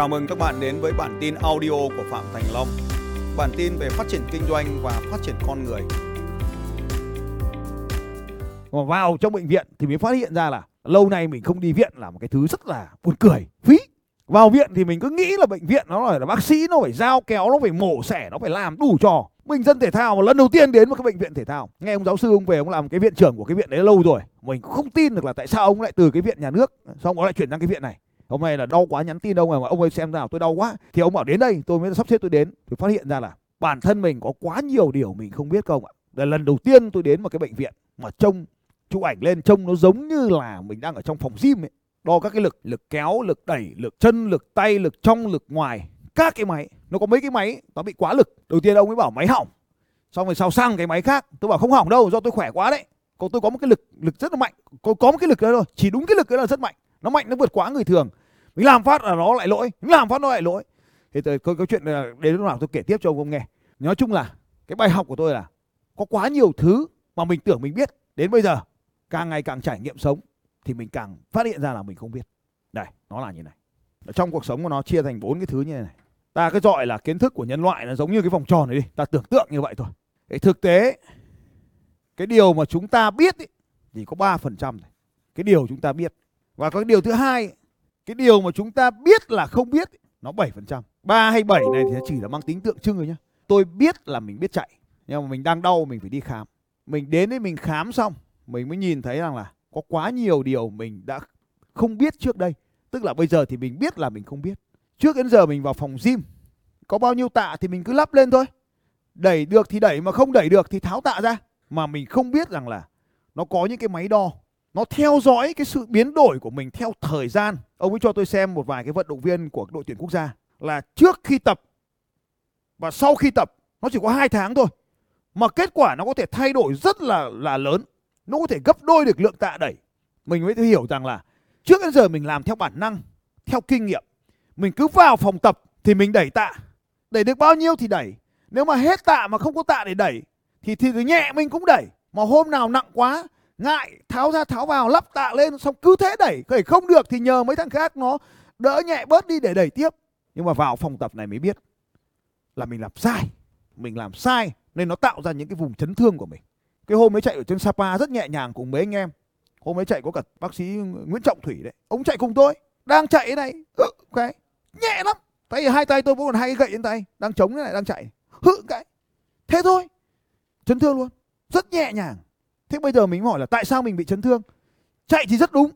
Chào mừng các bạn đến với bản tin audio của Phạm Thành Long. Bản tin về phát triển kinh doanh và phát triển con người. Mà vào trong bệnh viện thì mới phát hiện ra là lâu nay mình không đi viện là một cái thứ rất là buồn cười, phí. Vào viện thì mình cứ nghĩ là bệnh viện nó là bác sĩ nó phải giao kéo, nó phải mổ xẻ, nó phải làm đủ trò. Mình dân thể thao mà lần đầu tiên đến một cái bệnh viện thể thao. Nghe ông giáo sư ông về ông làm cái viện trưởng của cái viện đấy lâu rồi. Mình cũng không tin được là tại sao ông lại từ cái viện nhà nước xong ông lại chuyển sang cái viện này hôm nay là đau quá, nhắn tin ông mà ông ơi xem nào tôi đau quá. Thì ông bảo, đến đây, tôi mới sắp xếp tôi đến. Thì phát hiện ra là bản thân mình có quá nhiều điều mình không biết không ạ. Là lần đầu tiên tôi đến một cái bệnh viện mà trông, chụp ảnh lên trông nó giống như là mình đang ở trong phòng gym ấy. Đo các cái lực lực kéo, lực đẩy, lực chân, lực tay, lực trong, lực ngoài. Các cái máy, nó có mấy cái máy, nó bị quá lực. Đầu tiên ông ấy bảo máy hỏng, xong rồi sau sang cái máy khác. Tôi bảo, không hỏng đâu, do tôi khỏe quá đấy. Còn tôi có một cái lực lực rất là mạnh. Có có một cái lực đó thôi, chỉ đúng cái lực đó là rất mạnh. Nó mạnh, nó vượt quá người thường mình làm phát là nó lại lỗi. Mình làm phát nó lại lỗi. Thì tôi câu, câu chuyện là đến lúc nào tôi kể tiếp cho ông, ông nghe. Nói chung là cái bài học của tôi là có quá nhiều thứ mà mình tưởng mình biết. Đến bây giờ càng ngày càng trải nghiệm sống thì mình càng phát hiện ra là mình không biết. Đây nó là như này. Ở trong cuộc sống của nó chia thành bốn cái thứ như này. Ta cứ gọi là kiến thức của nhân loại là giống như cái vòng tròn này đi. Ta tưởng tượng như vậy thôi. Cái thực tế cái điều mà chúng ta biết ý, thì có ba phần trăm cái điều chúng ta biết. Và có cái điều thứ hai cái điều mà chúng ta biết là không biết, nó 7%. 3 hay 7 này thì chỉ là mang tính tượng trưng rồi nhá. Tôi biết là mình biết chạy, nhưng mà mình đang đau, mình phải đi khám. Mình đến đấy mình khám xong, mình mới nhìn thấy rằng là có quá nhiều điều mình đã không biết trước đây. Tức là bây giờ thì mình biết là mình không biết. Trước đến giờ mình vào phòng gym, có bao nhiêu tạ thì mình cứ lắp lên thôi. Đẩy được thì đẩy mà không đẩy được thì tháo tạ ra. Mà mình không biết rằng là nó có những cái máy đo nó theo dõi cái sự biến đổi của mình theo thời gian. Ông ấy cho tôi xem một vài cái vận động viên của đội tuyển quốc gia là trước khi tập và sau khi tập, nó chỉ có hai tháng thôi, mà kết quả nó có thể thay đổi rất là là lớn. Nó có thể gấp đôi được lượng tạ đẩy. Mình mới hiểu rằng là trước đến giờ mình làm theo bản năng, theo kinh nghiệm. Mình cứ vào phòng tập thì mình đẩy tạ. Đẩy được bao nhiêu thì đẩy. Nếu mà hết tạ mà không có tạ để đẩy thì thì nhẹ mình cũng đẩy. Mà hôm nào nặng quá ngại, tháo ra, tháo vào, lắp tạ lên, xong cứ thế đẩy. Đẩy không được thì nhờ mấy thằng khác nó đỡ nhẹ bớt đi để đẩy tiếp. Nhưng mà vào phòng tập này mới biết là mình làm sai. Mình làm sai nên nó tạo ra những cái vùng chấn thương của mình. Cái hôm ấy chạy ở trên Sapa rất nhẹ nhàng cùng mấy anh em. Hôm ấy chạy có cả bác sĩ Nguyễn Trọng Thủy đấy. Ông chạy cùng tôi, đang chạy thế này. Hự, cái, nhẹ lắm. Tay, hai tay tôi vẫn còn hai cái gậy trên tay. Đang chống thế này, đang chạy. Hự, cái, thế thôi. Chấn thương luôn. Rất nhẹ nhàng. Thế bây giờ mình hỏi là tại sao mình bị chấn thương? Chạy thì rất đúng.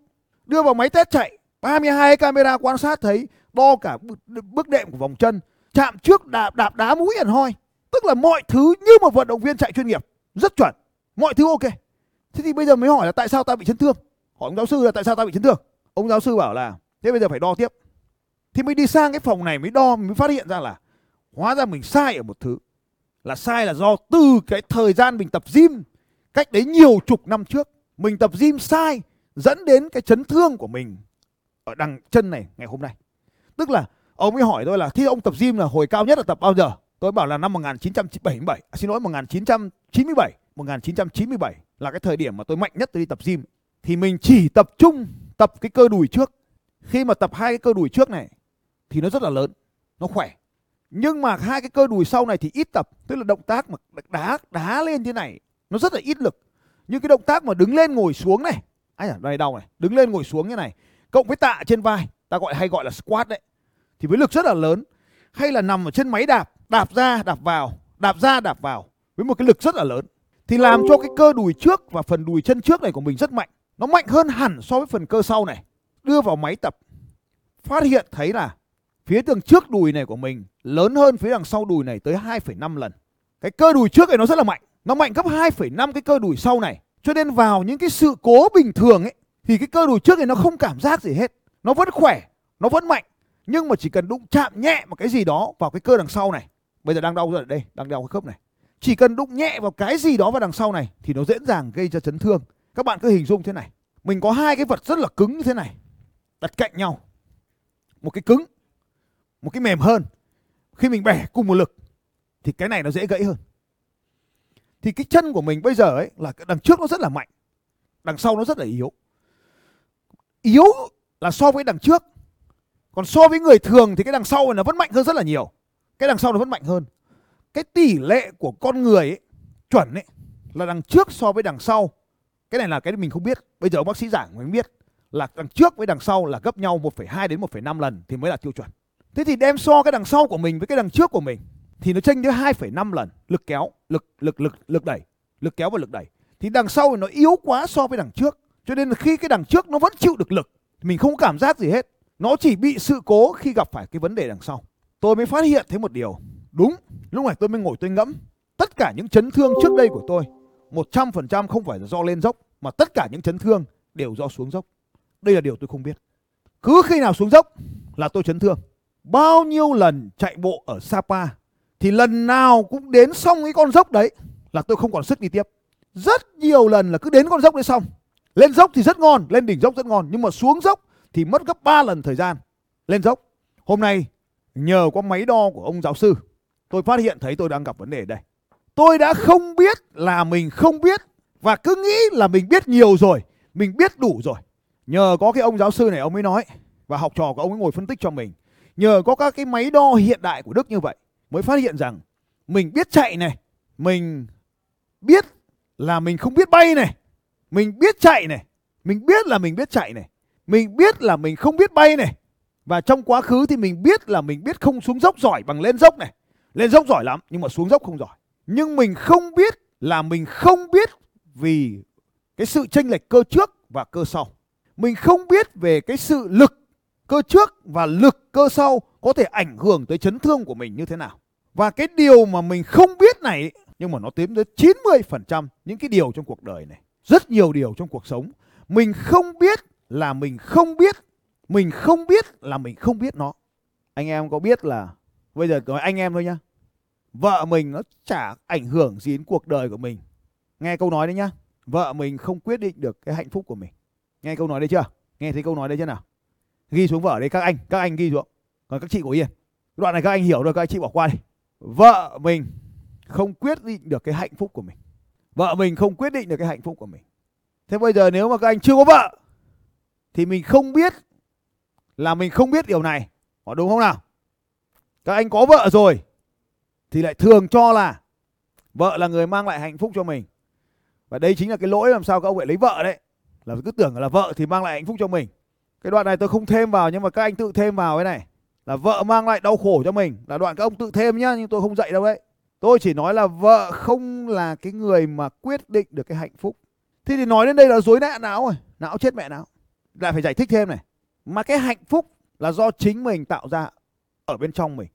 Đưa vào máy test chạy, 32 camera quan sát thấy đo cả bước đệm của vòng chân, chạm trước đạp đạp đá mũi ẩn hoi. Tức là mọi thứ như một vận động viên chạy chuyên nghiệp, rất chuẩn. Mọi thứ ok. Thế thì bây giờ mới hỏi là tại sao ta bị chấn thương? Hỏi ông giáo sư là tại sao ta bị chấn thương? Ông giáo sư bảo là thế bây giờ phải đo tiếp. Thì mới đi sang cái phòng này mới đo mới phát hiện ra là hóa ra mình sai ở một thứ. Là sai là do từ cái thời gian mình tập gym cách đấy nhiều chục năm trước mình tập gym sai dẫn đến cái chấn thương của mình ở đằng chân này ngày hôm nay. Tức là ông ấy hỏi tôi là thế ông tập gym là hồi cao nhất là tập bao giờ? Tôi bảo là năm 1977 à, xin lỗi 1997 1997 là cái thời điểm mà tôi mạnh nhất tôi đi tập gym. Thì mình chỉ tập trung tập cái cơ đùi trước. Khi mà tập hai cái cơ đùi trước này thì nó rất là lớn nó khỏe. Nhưng mà hai cái cơ đùi sau này thì ít tập tức là động tác mà đá đá lên thế này nó rất là ít lực. Nhưng cái động tác mà đứng lên ngồi xuống này. Ai à đây đau này. Đứng lên ngồi xuống như này. Cộng với tạ trên vai. Ta gọi hay gọi là squat đấy. Thì với lực rất là lớn. Hay là nằm ở trên máy đạp. Đạp ra đạp vào. Đạp ra đạp vào. Với một cái lực rất là lớn. Thì làm cho cái cơ đùi trước và phần đùi chân trước này của mình rất mạnh. Nó mạnh hơn hẳn so với phần cơ sau này. Đưa vào máy tập. Phát hiện thấy là phía tường trước đùi này của mình lớn hơn phía đằng sau đùi này tới 2,5 lần. Cái cơ đùi trước này nó rất là mạnh nó mạnh gấp 2,5 cái cơ đùi sau này. Cho nên vào những cái sự cố bình thường ấy thì cái cơ đùi trước này nó không cảm giác gì hết. Nó vẫn khỏe nó vẫn mạnh. Nhưng mà chỉ cần đụng chạm nhẹ một cái gì đó vào cái cơ đằng sau này. Bây giờ đang đau rồi đây đang đau cái khớp này. Chỉ cần đụng nhẹ vào cái gì đó vào đằng sau này thì nó dễ dàng gây ra chấn thương. Các bạn cứ hình dung thế này. Mình có hai cái vật rất là cứng như thế này đặt cạnh nhau. Một cái cứng một cái mềm hơn. Khi mình bẻ cùng một lực thì cái này nó dễ gãy hơn thì cái chân của mình bây giờ ấy là đằng trước nó rất là mạnh đằng sau nó rất là yếu. Yếu là so với đằng trước còn so với người thường thì cái đằng sau này nó vẫn mạnh hơn rất là nhiều. Cái đằng sau nó vẫn mạnh hơn. Cái tỷ lệ của con người ấy, chuẩn ấy là đằng trước so với đằng sau. Cái này là cái mình không biết bây giờ ông bác sĩ giảng mình biết là đằng trước với đằng sau là gấp nhau 1,2 đến 1,5 lần thì mới là tiêu chuẩn. Thế thì đem so cái đằng sau của mình với cái đằng trước của mình thì nó chênh tới 2,5 lần lực kéo lực lực lực lực đẩy lực kéo và lực đẩy. Thì đằng sau thì nó yếu quá so với đằng trước. Cho nên là khi cái đằng trước nó vẫn chịu được lực mình không có cảm giác gì hết. Nó chỉ bị sự cố khi gặp phải cái vấn đề đằng sau. Tôi mới phát hiện thấy một điều. Đúng lúc này tôi mới ngồi tôi ngẫm tất cả những chấn thương trước đây của tôi 100% không phải là do lên dốc mà tất cả những chấn thương đều do xuống dốc. Đây là điều tôi không biết. Cứ khi nào xuống dốc là tôi chấn thương. Bao nhiêu lần chạy bộ ở Sapa thì lần nào cũng đến xong cái con dốc đấy là tôi không còn sức đi tiếp. Rất nhiều lần là cứ đến con dốc đấy xong. Lên dốc thì rất ngon, lên đỉnh dốc rất ngon. Nhưng mà xuống dốc thì mất gấp 3 lần thời gian lên dốc. Hôm nay, nhờ có máy đo của ông giáo sư, tôi phát hiện thấy tôi đang gặp vấn đề đây. Tôi đã không biết là mình không biết và cứ nghĩ là mình biết nhiều rồi, mình biết đủ rồi. Nhờ có cái ông giáo sư này, ông mới nói và học trò của ông ấy ngồi phân tích cho mình. Nhờ có các cái máy đo hiện đại của đức như vậy mới phát hiện rằng mình biết chạy này, mình biết là mình không biết bay này, mình biết chạy này, mình biết là mình biết chạy này, mình biết là mình không biết bay này. Và trong quá khứ thì mình biết là mình biết không xuống dốc giỏi bằng lên dốc này. Lên dốc giỏi lắm, nhưng mà xuống dốc không giỏi. Nhưng mình không biết là mình không biết vì cái sự chênh lệch cơ trước và cơ sau. Mình không biết về cái sự lực cơ trước và lực cơ sau có thể ảnh hưởng tới chấn thương của mình như thế nào. Và cái điều mà mình không biết này nhưng mà nó tiến tới 90% những cái điều trong cuộc đời này. Rất nhiều điều trong cuộc sống. Mình không biết là mình không biết. Mình không biết là mình không biết nó. Anh em có biết là, bây giờ nói anh em thôi nhá. Vợ mình nó chả ảnh hưởng gì đến cuộc đời của mình. Nghe câu nói đấy nhá. Vợ mình không quyết định được cái hạnh phúc của mình. Nghe câu nói đấy chưa? Nghe thấy câu nói đấy chưa nào? Ghi xuống vở đấy các anh. Các anh ghi xuống còn các chị của yên đoạn này các anh hiểu rồi các anh chị bỏ qua đi. Vợ mình không quyết định được cái hạnh phúc của mình. Vợ mình không quyết định được cái hạnh phúc của mình. Thế bây giờ nếu mà các anh chưa có vợ, thì mình không biết là mình không biết điều này. Có đúng không nào? Các anh có vợ rồi, thì lại thường cho là vợ là người mang lại hạnh phúc cho mình. Và đây chính là cái lỗi làm sao các ông lại lấy vợ đấy. Là cứ tưởng là vợ thì mang lại hạnh phúc cho mình. Cái đoạn này tôi không thêm vào, nhưng mà các anh tự thêm vào cái này là vợ mang lại đau khổ cho mình. Là đoạn các ông tự thêm nhá, nhưng tôi không dạy đâu đấy. Tôi chỉ nói là vợ không là cái người mà quyết định được cái hạnh phúc. Thế thì nói đến đây là dối nạn não rồi, não chết mẹ não. Lại phải giải thích thêm này. Mà cái hạnh phúc là do chính mình tạo ra ở bên trong mình.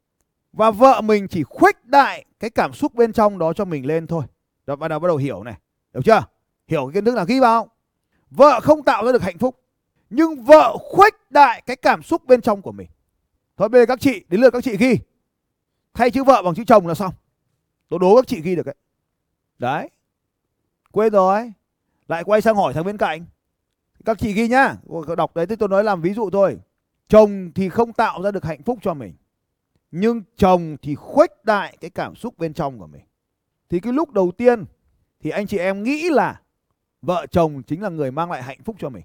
Và vợ mình chỉ khuếch đại cái cảm xúc bên trong đó cho mình lên thôi. Đó, bắt đầu bắt đầu hiểu này. Hiểu chưa? Hiểu cái kiến thức là ghi vào vợ không tạo ra được hạnh phúc, nhưng vợ khuếch đại cái cảm xúc bên trong của mình thôi bây giờ các chị, đến lượt các chị ghi. Thay chữ vợ bằng chữ chồng là xong. Tôi đố các chị ghi được đấy. Đấy. Quên rồi. Lại quay sang hỏi thằng bên cạnh. Các chị ghi nhá. Đọc đấy thì tôi nói làm ví dụ thôi. Chồng thì không tạo ra được hạnh phúc cho mình. Nhưng chồng thì khuếch đại cái cảm xúc bên trong của mình. Thì cái lúc đầu tiên thì anh chị em nghĩ là vợ chồng chính là người mang lại hạnh phúc cho mình.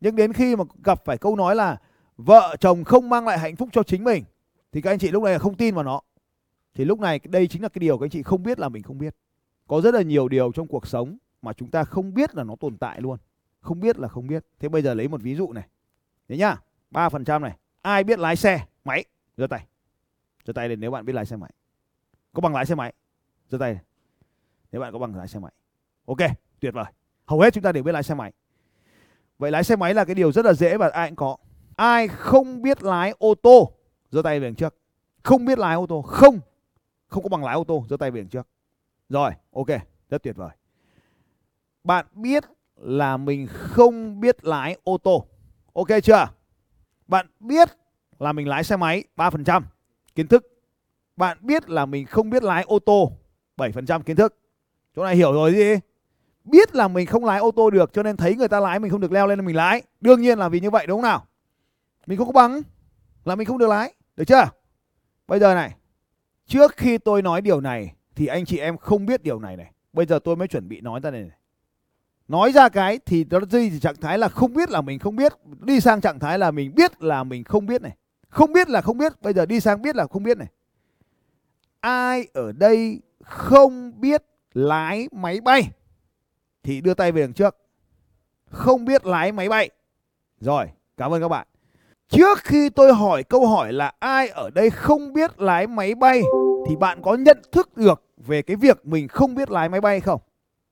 Nhưng đến khi mà gặp phải câu nói là vợ chồng không mang lại hạnh phúc cho chính mình, thì các anh chị lúc này là không tin vào nó. Thì lúc này đây chính là cái điều các anh chị không biết là mình không biết. Có rất là nhiều điều trong cuộc sống mà chúng ta không biết là nó tồn tại luôn. Không biết là không biết. Thế bây giờ lấy một ví dụ này. Thế nhá, ba phần trăm này. Ai biết lái xe? Máy. Giơ tay. Giơ tay lên nếu bạn biết lái xe máy. Có bằng lái xe máy? Giơ tay nếu bạn có bằng lái xe máy. Ok, tuyệt vời. Hầu hết chúng ta đều biết lái xe máy. Vậy lái xe máy là cái điều rất là dễ và ai cũng có ai không biết lái ô tô, giơ tay về đằng trước. Không biết lái ô tô, không. Không có bằng lái ô tô, giơ tay về đằng trước. Rồi, ok, rất tuyệt vời. Bạn biết là mình không biết lái ô tô. Ok chưa? Bạn biết là mình lái xe máy 3% kiến thức. Bạn biết là mình không biết lái ô tô 7% kiến thức. Chỗ này hiểu rồi gì biết là mình không lái ô tô được, cho nên thấy người ta lái mình không được leo lên, mình lái. Đương nhiên là vì như vậy, đúng không nào? Mình không có bằng là mình không được lái được chưa? Bây giờ này trước khi tôi nói điều này thì anh chị em không biết điều này này. Bây giờ tôi mới chuẩn bị nói ra này, này. nói ra cái thì nó đi trạng thái là không biết là mình không biết. Đi sang trạng thái là mình biết là mình không biết này. Không biết là không biết. Bây giờ đi sang biết là không biết này. Ai ở đây không biết lái máy bay? Thì đưa tay về đằng trước. Không biết lái máy bay. Rồi cảm ơn các bạn trước khi tôi hỏi câu hỏi là ai ở đây không biết lái máy bay, thì bạn có nhận thức được về cái việc mình không biết lái máy bay không?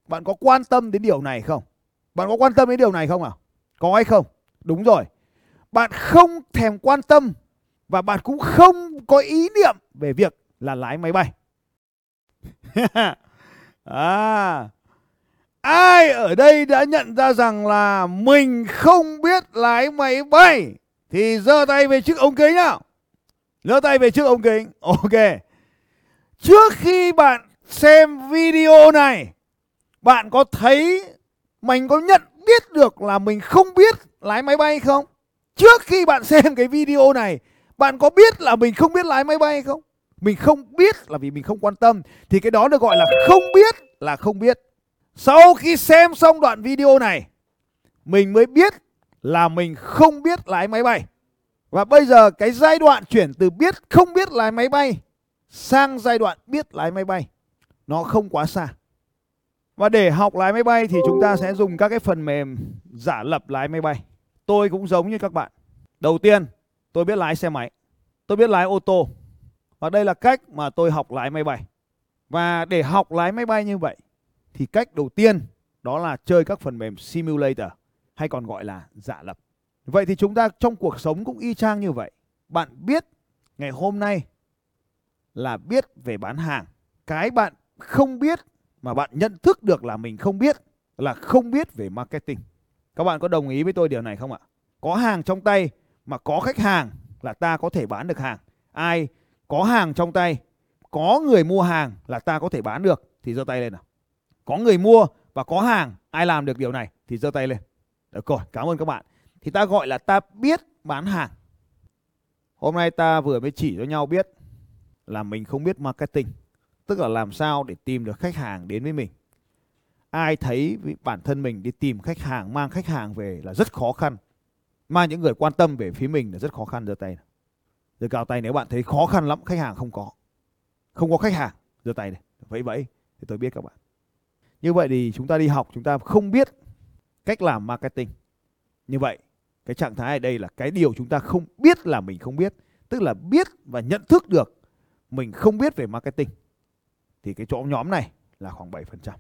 Bạn có quan tâm đến điều này không? Bạn có quan tâm đến điều này không à có hay không? Đúng rồi. Bạn không thèm quan tâm và bạn cũng không có ý niệm về việc là lái máy bay. À ai ở đây đã nhận ra rằng là mình không biết lái máy bay? Thì giơ tay về trước ống kính nào. Giơ tay về trước ống kính. Ok. Trước khi bạn xem video này, bạn có thấy, mình có nhận biết được là mình không biết lái máy bay không? Trước khi bạn xem cái video này, bạn có biết là mình không biết lái máy bay không? Mình không biết là vì mình không quan tâm. Thì cái đó được gọi là không biết là không biết. Sau khi xem xong đoạn video này, mình mới biết là mình không biết lái máy bay. Và bây giờ cái giai đoạn chuyển từ biết không biết lái máy bay sang giai đoạn biết lái máy bay, nó không quá xa. Và để học lái máy bay thì chúng ta sẽ dùng các cái phần mềm giả lập lái máy bay. Tôi cũng giống như các bạn. Đầu tiên, tôi biết lái xe máy. Tôi biết lái ô tô. Và đây là cách mà tôi học lái máy bay. Và để học lái máy bay như vậy thì cách đầu tiên đó là chơi các phần mềm simulator hay còn gọi là giả lập. Vậy thì chúng ta trong cuộc sống cũng y chang như vậy. Bạn biết ngày hôm nay là biết về bán hàng. Cái bạn không biết mà bạn nhận thức được là mình không biết là không biết về marketing. Các bạn có đồng ý với tôi điều này không ạ? Có hàng trong tay mà có khách hàng là ta có thể bán được hàng. Ai có hàng trong tay, có người mua hàng là ta có thể bán được, thì giơ tay lên nào. Có người mua và có hàng, ai làm được điều này thì giơ tay lên. Ờ, được rồi cảm ơn các bạn. Thì ta gọi là ta biết bán hàng. Hôm nay ta vừa mới chỉ cho nhau biết là mình không biết marketing, tức là làm sao để tìm được khách hàng đến với mình. Ai thấy bản thân mình đi tìm khách hàng, mang khách hàng về là rất khó khăn. Mang những người quan tâm về phía mình là rất khó khăn, giơ tay giơ cao tay, nếu bạn thấy khó khăn lắm, khách hàng không có. Không có khách hàng, giơ tay này. Vẫy vẫy, thì tôi biết các bạn. Như vậy thì chúng ta đi học, chúng ta không biết cách làm marketing như vậy, cái trạng thái ở đây là cái điều chúng ta không biết là mình không biết, tức là biết và nhận thức được mình không biết về marketing, thì cái chỗ nhóm này là khoảng 7%.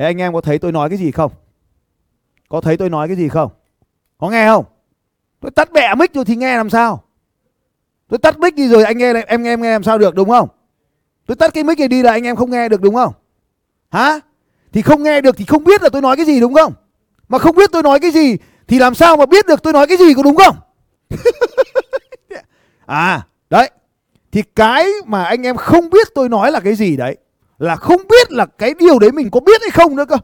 Thế anh em có thấy tôi nói cái gì không? Có thấy tôi nói cái gì không? Có nghe không? Tôi tắt bẹ mic rồi thì nghe làm sao? Tôi tắt mic đi rồi anh nghe em nghe em nghe làm sao được đúng không? Tôi tắt cái mic này đi là anh em không nghe được đúng không? Hả? Thì không nghe được thì không biết là tôi nói cái gì đúng không? Mà không biết tôi nói cái gì thì làm sao mà biết được tôi nói cái gì có đúng không? à, đấy. Thì cái mà anh em không biết tôi nói là cái gì đấy là không biết là cái điều đấy mình có biết hay không nữa cơ.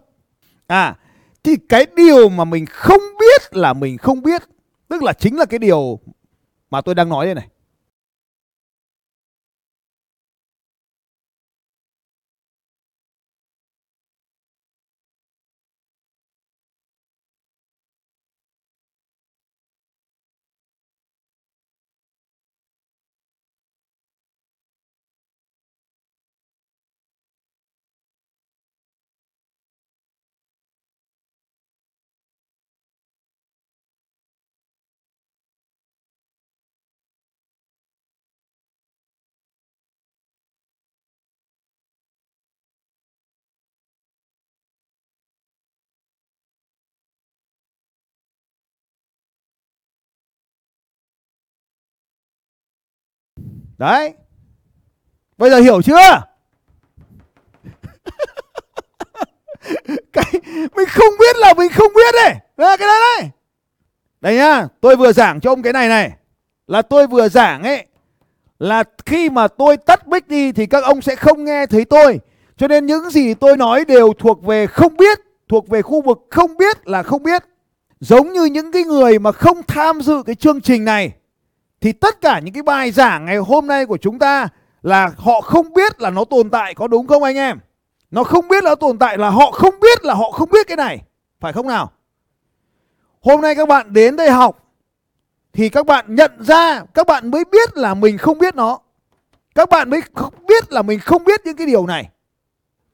À, thì cái điều mà mình không biết là mình không biết, tức là chính là cái điều mà tôi đang nói đây này. Đấy. Bây giờ hiểu chưa? cái mình không biết là mình không biết đấy. Đây, cái đấy đây. Đây nhá, tôi vừa giảng cho ông cái này này. Là tôi vừa giảng ấy là khi mà tôi tắt mic đi thì các ông sẽ không nghe thấy tôi. Cho nên những gì tôi nói đều thuộc về không biết thuộc về khu vực không biết là không biết. Giống như những cái người mà không tham dự cái chương trình này thì tất cả những cái bài giảng ngày hôm nay của chúng ta là họ không biết là nó tồn tại có đúng không anh em? Nó không biết là nó tồn tại là họ không biết là họ không biết cái này. Phải không nào? Hôm nay các bạn đến đây học thì các bạn nhận ra các bạn mới biết là mình không biết nó. Các bạn mới không biết là mình không biết những cái điều này.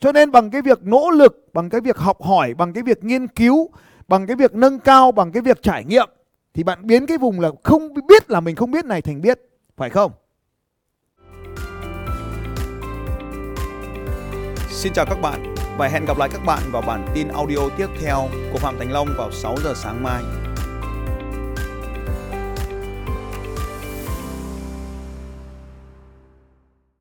Cho nên bằng cái việc nỗ lực, bằng cái việc học hỏi, bằng cái việc nghiên cứu, bằng cái việc nâng cao, bằng cái việc trải nghiệm thì bạn biến cái vùng là không biết là mình không biết này thành biết, phải không? Xin chào các bạn và hẹn gặp lại các bạn vào bản tin audio tiếp theo của Phạm Thành Long vào 6 giờ sáng mai.